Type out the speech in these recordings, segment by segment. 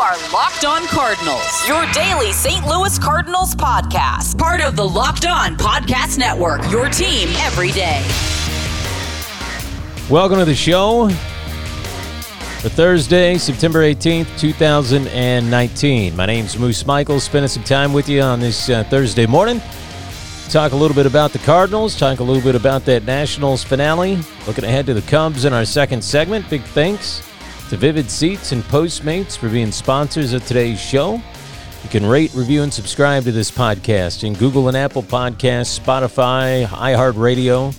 are Locked On Cardinals, your daily St. Louis Cardinals podcast. Part of the Locked On Podcast Network, your team every day. Welcome to the show for Thursday, September 18th, 2019. My name's Moose Michaels, spending some time with you on this uh, Thursday morning. Talk a little bit about the Cardinals, talk a little bit about that Nationals finale, looking ahead to the Cubs in our second segment. Big thanks to Vivid Seats and Postmates for being sponsors of today's show. You can rate, review, and subscribe to this podcast in Google and Apple Podcasts, Spotify, iHeartRadio,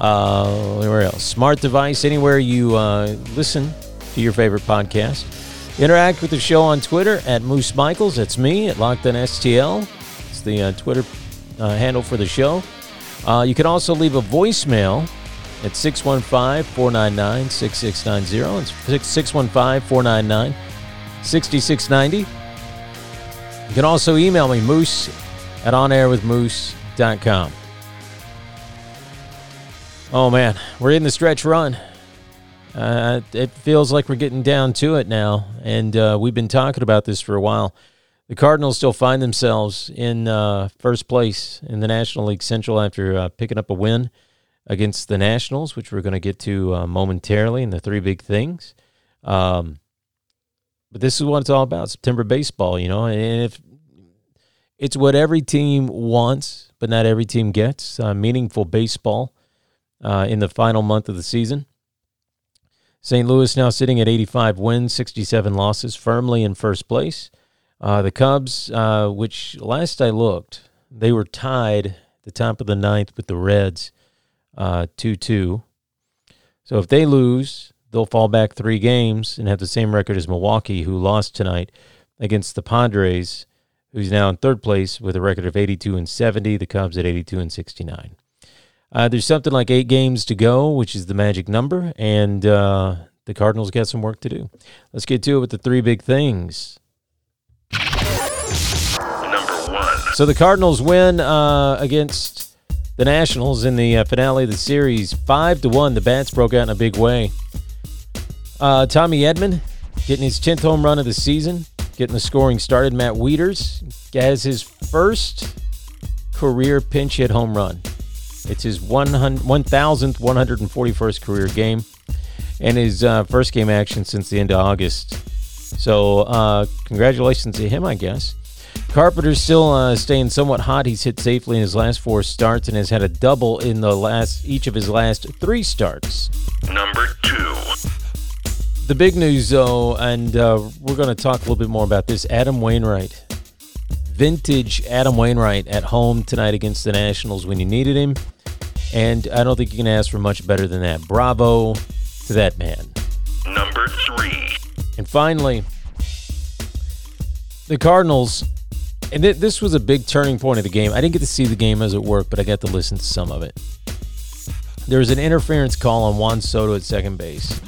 uh, else? Smart device, anywhere you uh, listen to your favorite podcast. Interact with the show on Twitter at Moose Michaels. That's me at Locked On STL. It's the uh, Twitter uh, handle for the show. Uh, you can also leave a voicemail at 615 499 6690. It's 615 499 6690. You can also email me, moose at onairwithmoose.com. Oh man, we're in the stretch run. Uh, it feels like we're getting down to it now, and uh, we've been talking about this for a while. The Cardinals still find themselves in uh, first place in the National League Central after uh, picking up a win against the Nationals, which we're going to get to uh, momentarily in the three big things. Um, but this is what it's all about September baseball, you know, and if it's what every team wants, but not every team gets uh, meaningful baseball uh, in the final month of the season. St. Louis now sitting at 85 wins, 67 losses, firmly in first place. Uh, the Cubs, uh, which last I looked, they were tied at the top of the ninth with the Reds, uh, 2 2. So if they lose, they'll fall back three games and have the same record as Milwaukee, who lost tonight against the Padres, who's now in third place with a record of 82 and 70. The Cubs at 82 and 69. Uh, there's something like eight games to go, which is the magic number, and uh, the Cardinals got some work to do. Let's get to it with the three big things. Number one. So the Cardinals win uh, against the Nationals in the uh, finale of the series, five to one. The bats broke out in a big way. Uh, Tommy Edman getting his tenth home run of the season, getting the scoring started. Matt Wieters has his first career pinch hit home run. It's his 100, 1,141st career game and his uh, first game action since the end of August. So, uh, congratulations to him, I guess. Carpenter's still uh, staying somewhat hot. He's hit safely in his last four starts and has had a double in the last each of his last three starts. Number two. The big news, though, and uh, we're going to talk a little bit more about this. Adam Wainwright, vintage Adam Wainwright at home tonight against the Nationals when you needed him, and I don't think you can ask for much better than that. Bravo to that man. Number three. And finally, the Cardinals, and th- this was a big turning point of the game. I didn't get to see the game as it worked, but I got to listen to some of it. There was an interference call on Juan Soto at second base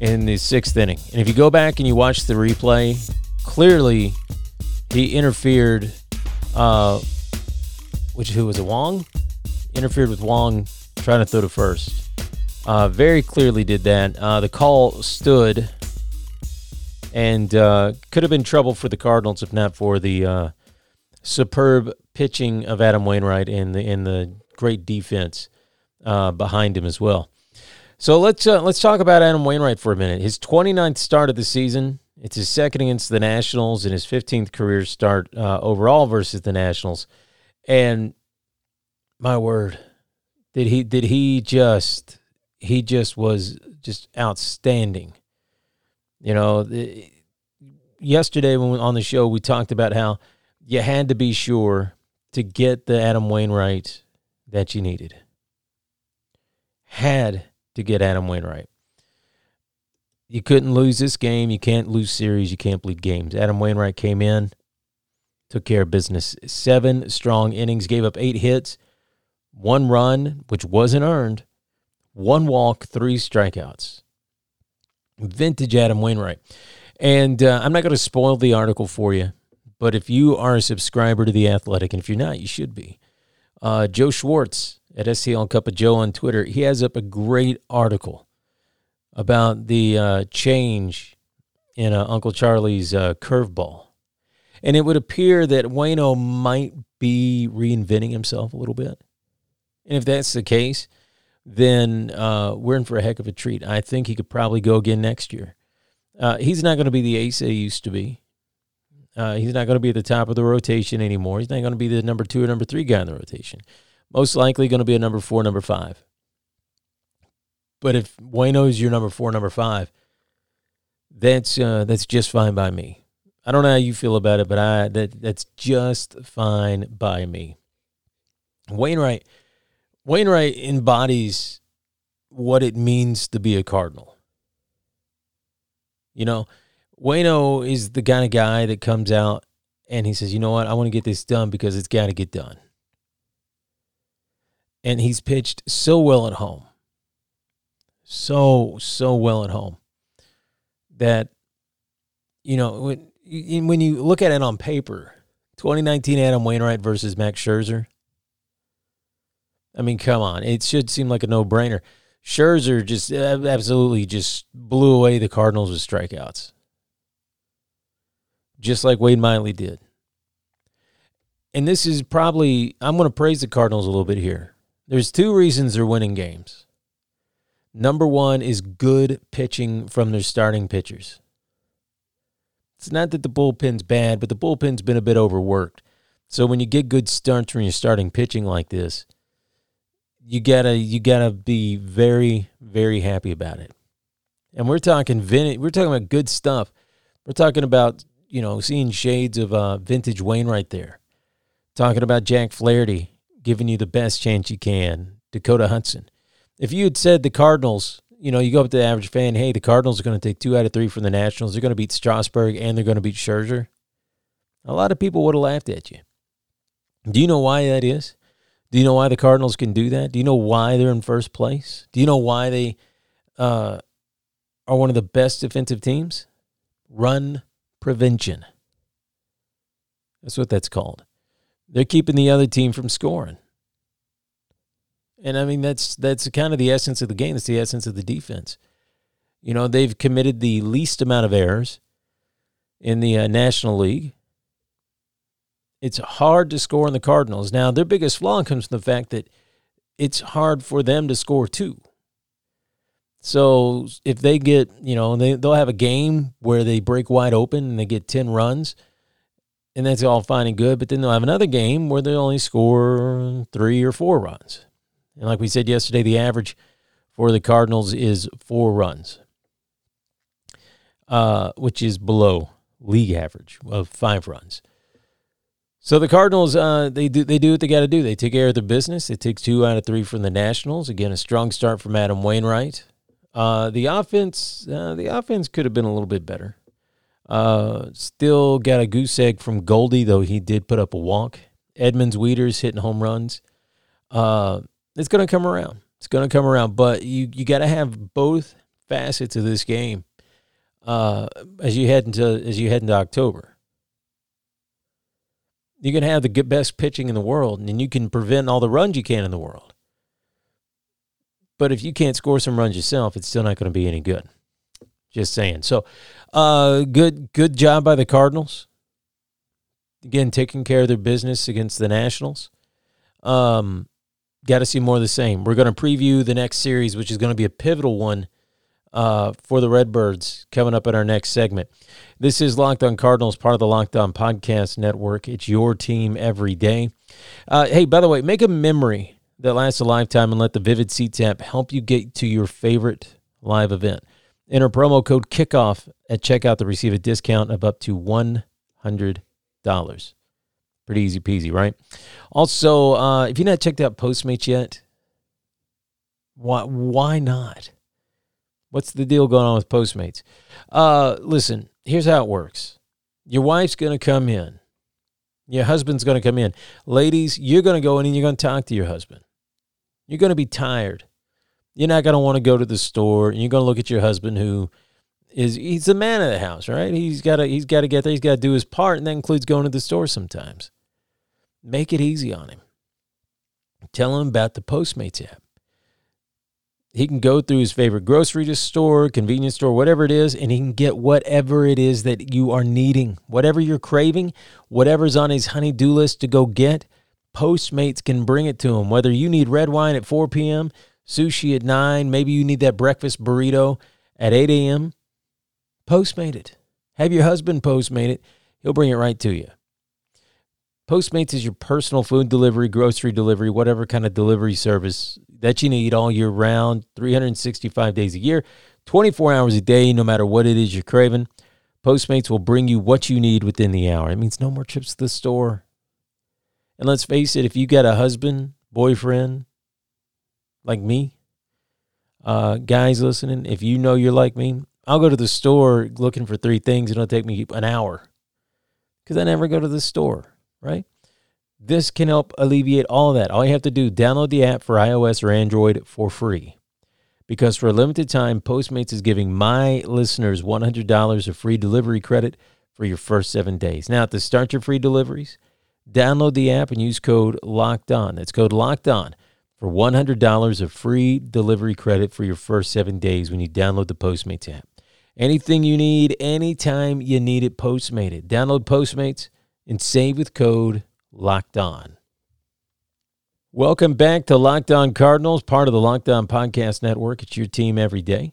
in the sixth inning. And if you go back and you watch the replay, clearly he interfered, uh, which who was it, Wong? Interfered with Wong trying to throw to first. Uh, very clearly did that. Uh, the call stood and uh, could have been trouble for the Cardinals if not for the uh, superb pitching of Adam Wainwright and the and the great defense uh, behind him as well. So let's uh, let's talk about Adam Wainwright for a minute. His 29th start of the season. It's his second against the Nationals and his 15th career start uh, overall versus the Nationals. And my word, did he did he just he just was just outstanding. You know, the, yesterday when we, on the show we talked about how you had to be sure to get the Adam Wainwright that you needed. Had to get Adam Wainwright. You couldn't lose this game. You can't lose series. You can't bleed games. Adam Wainwright came in, took care of business. Seven strong innings, gave up eight hits, one run, which wasn't earned, one walk, three strikeouts. Vintage Adam Wainwright. And uh, I'm not going to spoil the article for you, but if you are a subscriber to The Athletic, and if you're not, you should be, uh, Joe Schwartz at STL Cup of Joe on Twitter, he has up a great article about the uh, change in uh, Uncle Charlie's uh, curveball. And it would appear that Wayno might be reinventing himself a little bit. And if that's the case, then uh, we're in for a heck of a treat. I think he could probably go again next year. Uh, he's not going to be the ace he used to be. Uh, he's not going to be at the top of the rotation anymore. He's not going to be the number two or number three guy in the rotation. Most likely going to be a number four, number five. But if Wayno is your number four, number five, that's uh, that's just fine by me. I don't know how you feel about it, but I that that's just fine by me. Wainwright Wainwright embodies what it means to be a Cardinal. You know, Wayno is the kind of guy that comes out and he says, you know what, I want to get this done because it's got to get done. And he's pitched so well at home. So, so well at home that, you know, when, when you look at it on paper, 2019 Adam Wainwright versus Max Scherzer, I mean, come on. It should seem like a no brainer. Scherzer just uh, absolutely just blew away the Cardinals with strikeouts just like Wade Miley did. And this is probably, I'm going to praise the Cardinals a little bit here. There's two reasons they're winning games. Number one is good pitching from their starting pitchers. It's not that the bullpen's bad, but the bullpen's been a bit overworked. So when you get good starts from your starting pitching like this, you gotta you gotta be very very happy about it. And we're talking vintage. we're talking about good stuff. We're talking about you know, seeing shades of uh, vintage Wainwright there. Talking about Jack Flaherty giving you the best chance you can. Dakota Hudson. If you had said the Cardinals, you know, you go up to the average fan, hey, the Cardinals are going to take two out of three from the Nationals. They're going to beat Strasburg and they're going to beat Scherzer. A lot of people would have laughed at you. Do you know why that is? Do you know why the Cardinals can do that? Do you know why they're in first place? Do you know why they uh, are one of the best defensive teams? Run prevention. That's what that's called. They're keeping the other team from scoring. And I mean that's that's kind of the essence of the game. It's the essence of the defense. You know, they've committed the least amount of errors in the uh, National League. It's hard to score in the Cardinals. Now, their biggest flaw comes from the fact that it's hard for them to score too. So if they get, you know, they, they'll have a game where they break wide open and they get 10 runs, and that's all fine and good. But then they'll have another game where they only score three or four runs. And like we said yesterday, the average for the Cardinals is four runs, uh, which is below league average of five runs. So the Cardinals, uh, they do they do what they got to do. They take care of their business. They take two out of three from the Nationals. Again, a strong start from Adam Wainwright. Uh, the offense, uh, the offense could have been a little bit better. Uh, still got a goose egg from Goldie, though he did put up a walk. Edmonds, Wieters hitting home runs. Uh, it's going to come around. It's going to come around, but you you got to have both facets of this game uh, as you head into as you head into October. You can have the best pitching in the world, and you can prevent all the runs you can in the world. But if you can't score some runs yourself, it's still not going to be any good. Just saying. So, uh, good good job by the Cardinals. Again, taking care of their business against the Nationals. Um, got to see more of the same. We're going to preview the next series, which is going to be a pivotal one uh, for the Redbirds coming up in our next segment. This is Locked On Cardinals, part of the Locked On Podcast Network. It's your team every day. Uh, hey, by the way, make a memory that lasts a lifetime and let the Vivid Seats app help you get to your favorite live event. Enter promo code KICKOFF at checkout to receive a discount of up to $100. Pretty easy peasy, right? Also, uh, if you've not checked out Postmates yet, why, why not? What's the deal going on with Postmates? Uh, listen, here's how it works your wife's going to come in, your husband's going to come in. Ladies, you're going to go in and you're going to talk to your husband. You're going to be tired. You're not going to want to go to the store. And you're going to look at your husband who is he's the man of the house, right? He's got to he's got to get there. He's got to do his part, and that includes going to the store sometimes. Make it easy on him. Tell him about the Postmates app. He can go through his favorite grocery store, convenience store, whatever it is, and he can get whatever it is that you are needing, whatever you're craving, whatever's on his honey-do list to go get. Postmates can bring it to him. Whether you need red wine at 4 p.m., sushi at 9, maybe you need that breakfast burrito at 8 a.m., Postmate it. Have your husband postmate it. He'll bring it right to you. Postmates is your personal food delivery, grocery delivery, whatever kind of delivery service that you need all year round, 365 days a year, 24 hours a day, no matter what it is you're craving. Postmates will bring you what you need within the hour. It means no more trips to the store. And let's face it, if you got a husband, boyfriend, like me, uh, guys listening, if you know you're like me, I'll go to the store looking for three things. And it'll take me an hour because I never go to the store, right? This can help alleviate all that. All you have to do, download the app for iOS or Android for free. Because for a limited time, Postmates is giving my listeners $100 of free delivery credit for your first seven days. Now, to start your free deliveries, download the app and use code LOCKED ON. That's code LOCKED ON for $100 of free delivery credit for your first seven days when you download the Postmates app. Anything you need, anytime you need it, Postmate it. Download Postmates and save with code Locked On. Welcome back to Locked On Cardinals, part of the Locked On Podcast Network. It's your team every day.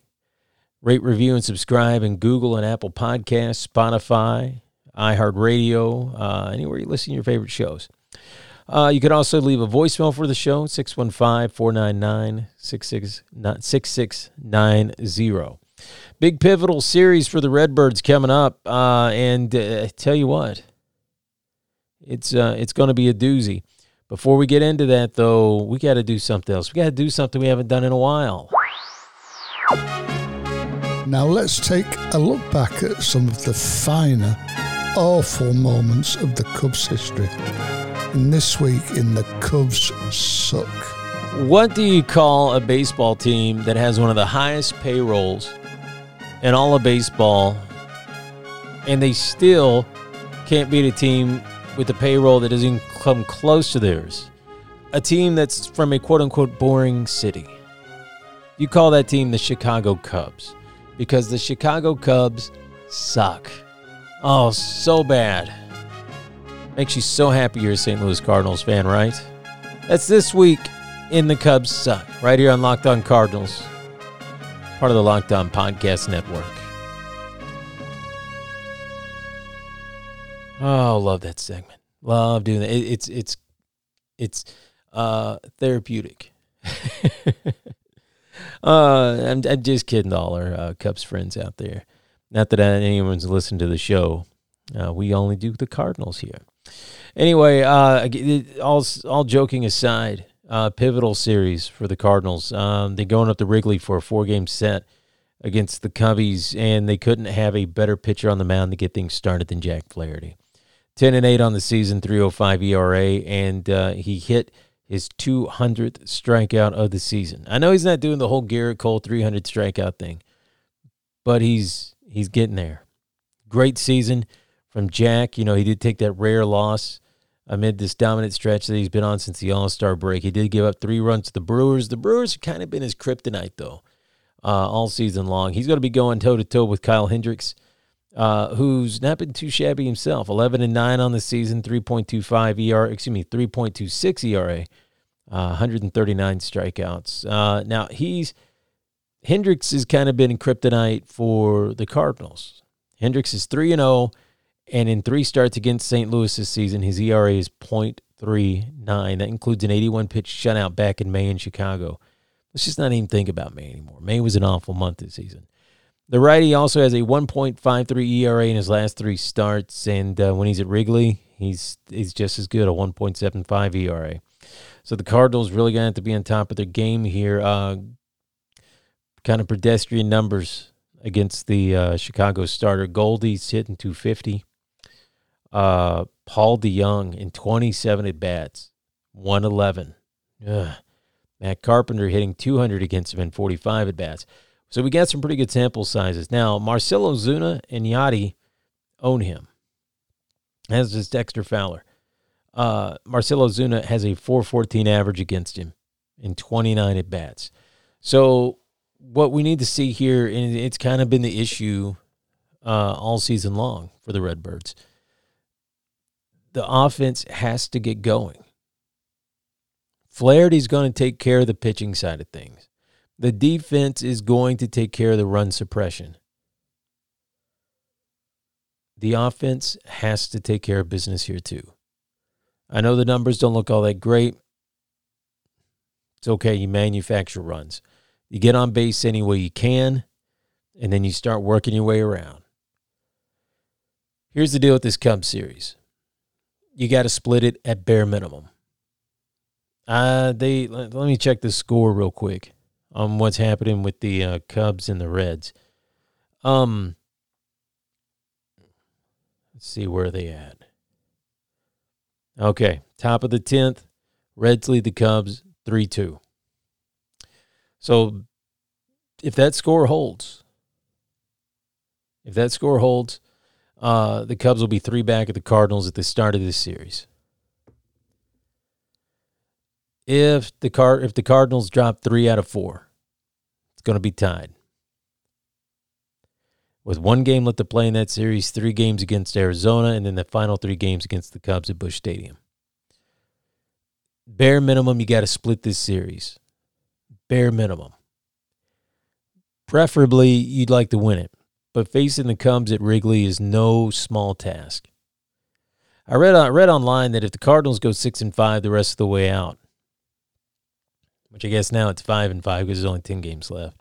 Rate, review, and subscribe in Google and Apple Podcasts, Spotify, iHeartRadio, uh, anywhere you listen to your favorite shows. Uh, you can also leave a voicemail for the show, 615 499 6690. Big pivotal series for the Redbirds coming up, uh, and uh, tell you what, it's uh, it's going to be a doozy. Before we get into that, though, we got to do something else. We got to do something we haven't done in a while. Now let's take a look back at some of the finer, awful moments of the Cubs' history. And this week in the Cubs suck. What do you call a baseball team that has one of the highest payrolls in all of baseball, and they still can't beat a team with a payroll that doesn't come close to theirs? A team that's from a quote unquote boring city. You call that team the Chicago Cubs because the Chicago Cubs suck. Oh, so bad. Makes you so happy you're a St. Louis Cardinals fan, right? That's this week in the Cubs suck, right here on Locked On Cardinals, part of the Locked On Podcast Network. Oh, love that segment. Love doing that. It, it's it's it's uh, therapeutic. uh, I'm, I'm just kidding, all our uh, Cubs friends out there. Not that anyone's listened to the show. Uh, we only do the Cardinals here. Anyway, uh, all all joking aside, uh, pivotal series for the Cardinals. Um, they're going up to Wrigley for a four game set against the Cubbies, and they couldn't have a better pitcher on the mound to get things started than Jack Flaherty. 10 and 8 on the season, 305 ERA, and uh, he hit his 200th strikeout of the season. I know he's not doing the whole Gerrit Cole 300 strikeout thing, but he's he's getting there. Great season from Jack. You know, he did take that rare loss amid this dominant stretch that he's been on since the All Star break. He did give up three runs to the Brewers. The Brewers have kind of been his kryptonite, though, uh, all season long. He's going to be going toe to toe with Kyle Hendricks, uh, who's not been too shabby himself. 11 and 9 on the season, 3.25 ERA, excuse me, 3.26 ERA, uh, 139 strikeouts. Uh, now, he's. Hendricks has kind of been kryptonite for the Cardinals. Hendricks is 3 and 0 and in three starts against St. Louis this season, his ERA is .39. That includes an 81 pitch shutout back in May in Chicago. Let's just not even think about May anymore. May was an awful month this season. The righty also has a 1.53 ERA in his last three starts, and uh, when he's at Wrigley, he's he's just as good, a 1.75 ERA. So the Cardinals really going to have to be on top of their game here. Uh, kind of pedestrian numbers against the uh, Chicago starter. Goldie's hitting 250. Uh, Paul DeJong in 27 at bats, 111. Ugh. Matt Carpenter hitting 200 against him in 45 at bats. So we got some pretty good sample sizes. Now, Marcell Ozuna and Yadi own him, as does Dexter Fowler. Uh, Marcell Ozuna has a 414 average against him in 29 at bats. So what we need to see here, and it's kind of been the issue uh, all season long for the Redbirds. The offense has to get going. Flaherty's going to take care of the pitching side of things. The defense is going to take care of the run suppression. The offense has to take care of business here too. I know the numbers don't look all that great. It's okay. You manufacture runs. You get on base any way you can, and then you start working your way around. Here's the deal with this Cubs series you got to split it at bare minimum. Uh, they let, let me check the score real quick on what's happening with the uh, Cubs and the Reds. Um, let's see where they at. Okay, top of the tenth, Reds lead the Cubs three two. So, if that score holds, if that score holds, uh, the Cubs will be three back at the Cardinals at the start of this series. If the car if the Cardinals drop three out of four, it's going to be tied. With one game left to play in that series, three games against Arizona, and then the final three games against the Cubs at Busch Stadium. Bare minimum, you got to split this series. Bare minimum. Preferably, you'd like to win it, but facing the Cubs at Wrigley is no small task. I read I read online that if the Cardinals go six and five the rest of the way out, which I guess now it's five and five because there's only ten games left.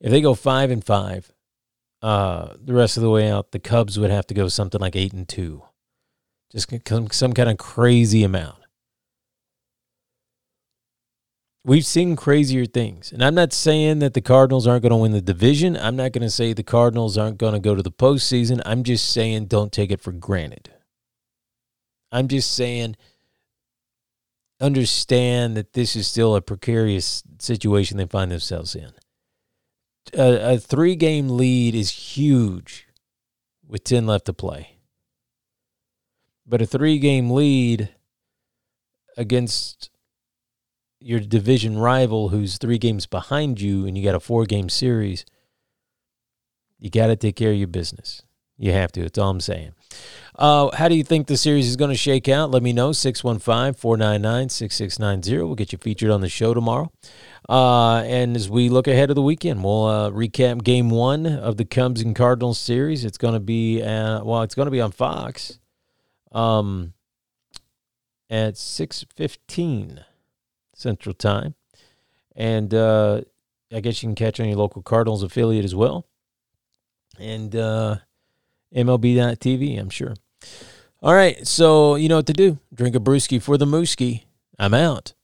If they go five and five, uh, the rest of the way out, the Cubs would have to go something like eight and two, just some some kind of crazy amount. We've seen crazier things, and I'm not saying that the Cardinals aren't going to win the division. I'm not going to say the Cardinals aren't going to go to the postseason. I'm just saying don't take it for granted. I'm just saying understand that this is still a precarious situation they find themselves in. A, a three game lead is huge with 10 left to play. But a three game lead against your division rival who's three games behind you and you got a four game series, you got to take care of your business. You have to. That's all I'm saying. Uh, how do you think the series is going to shake out? Let me know. 615 499 6690. We'll get you featured on the show tomorrow. Uh, and as we look ahead of the weekend, we'll uh, recap game one of the Cubs and Cardinals series. It's going to be, uh, well, it's going to be on Fox um, at 615 Central Time. And uh, I guess you can catch on your local Cardinals affiliate as well. And, uh, MLB.TV, I'm sure. All right, so you know what to do. Drink a brewski for the mooski. I'm out.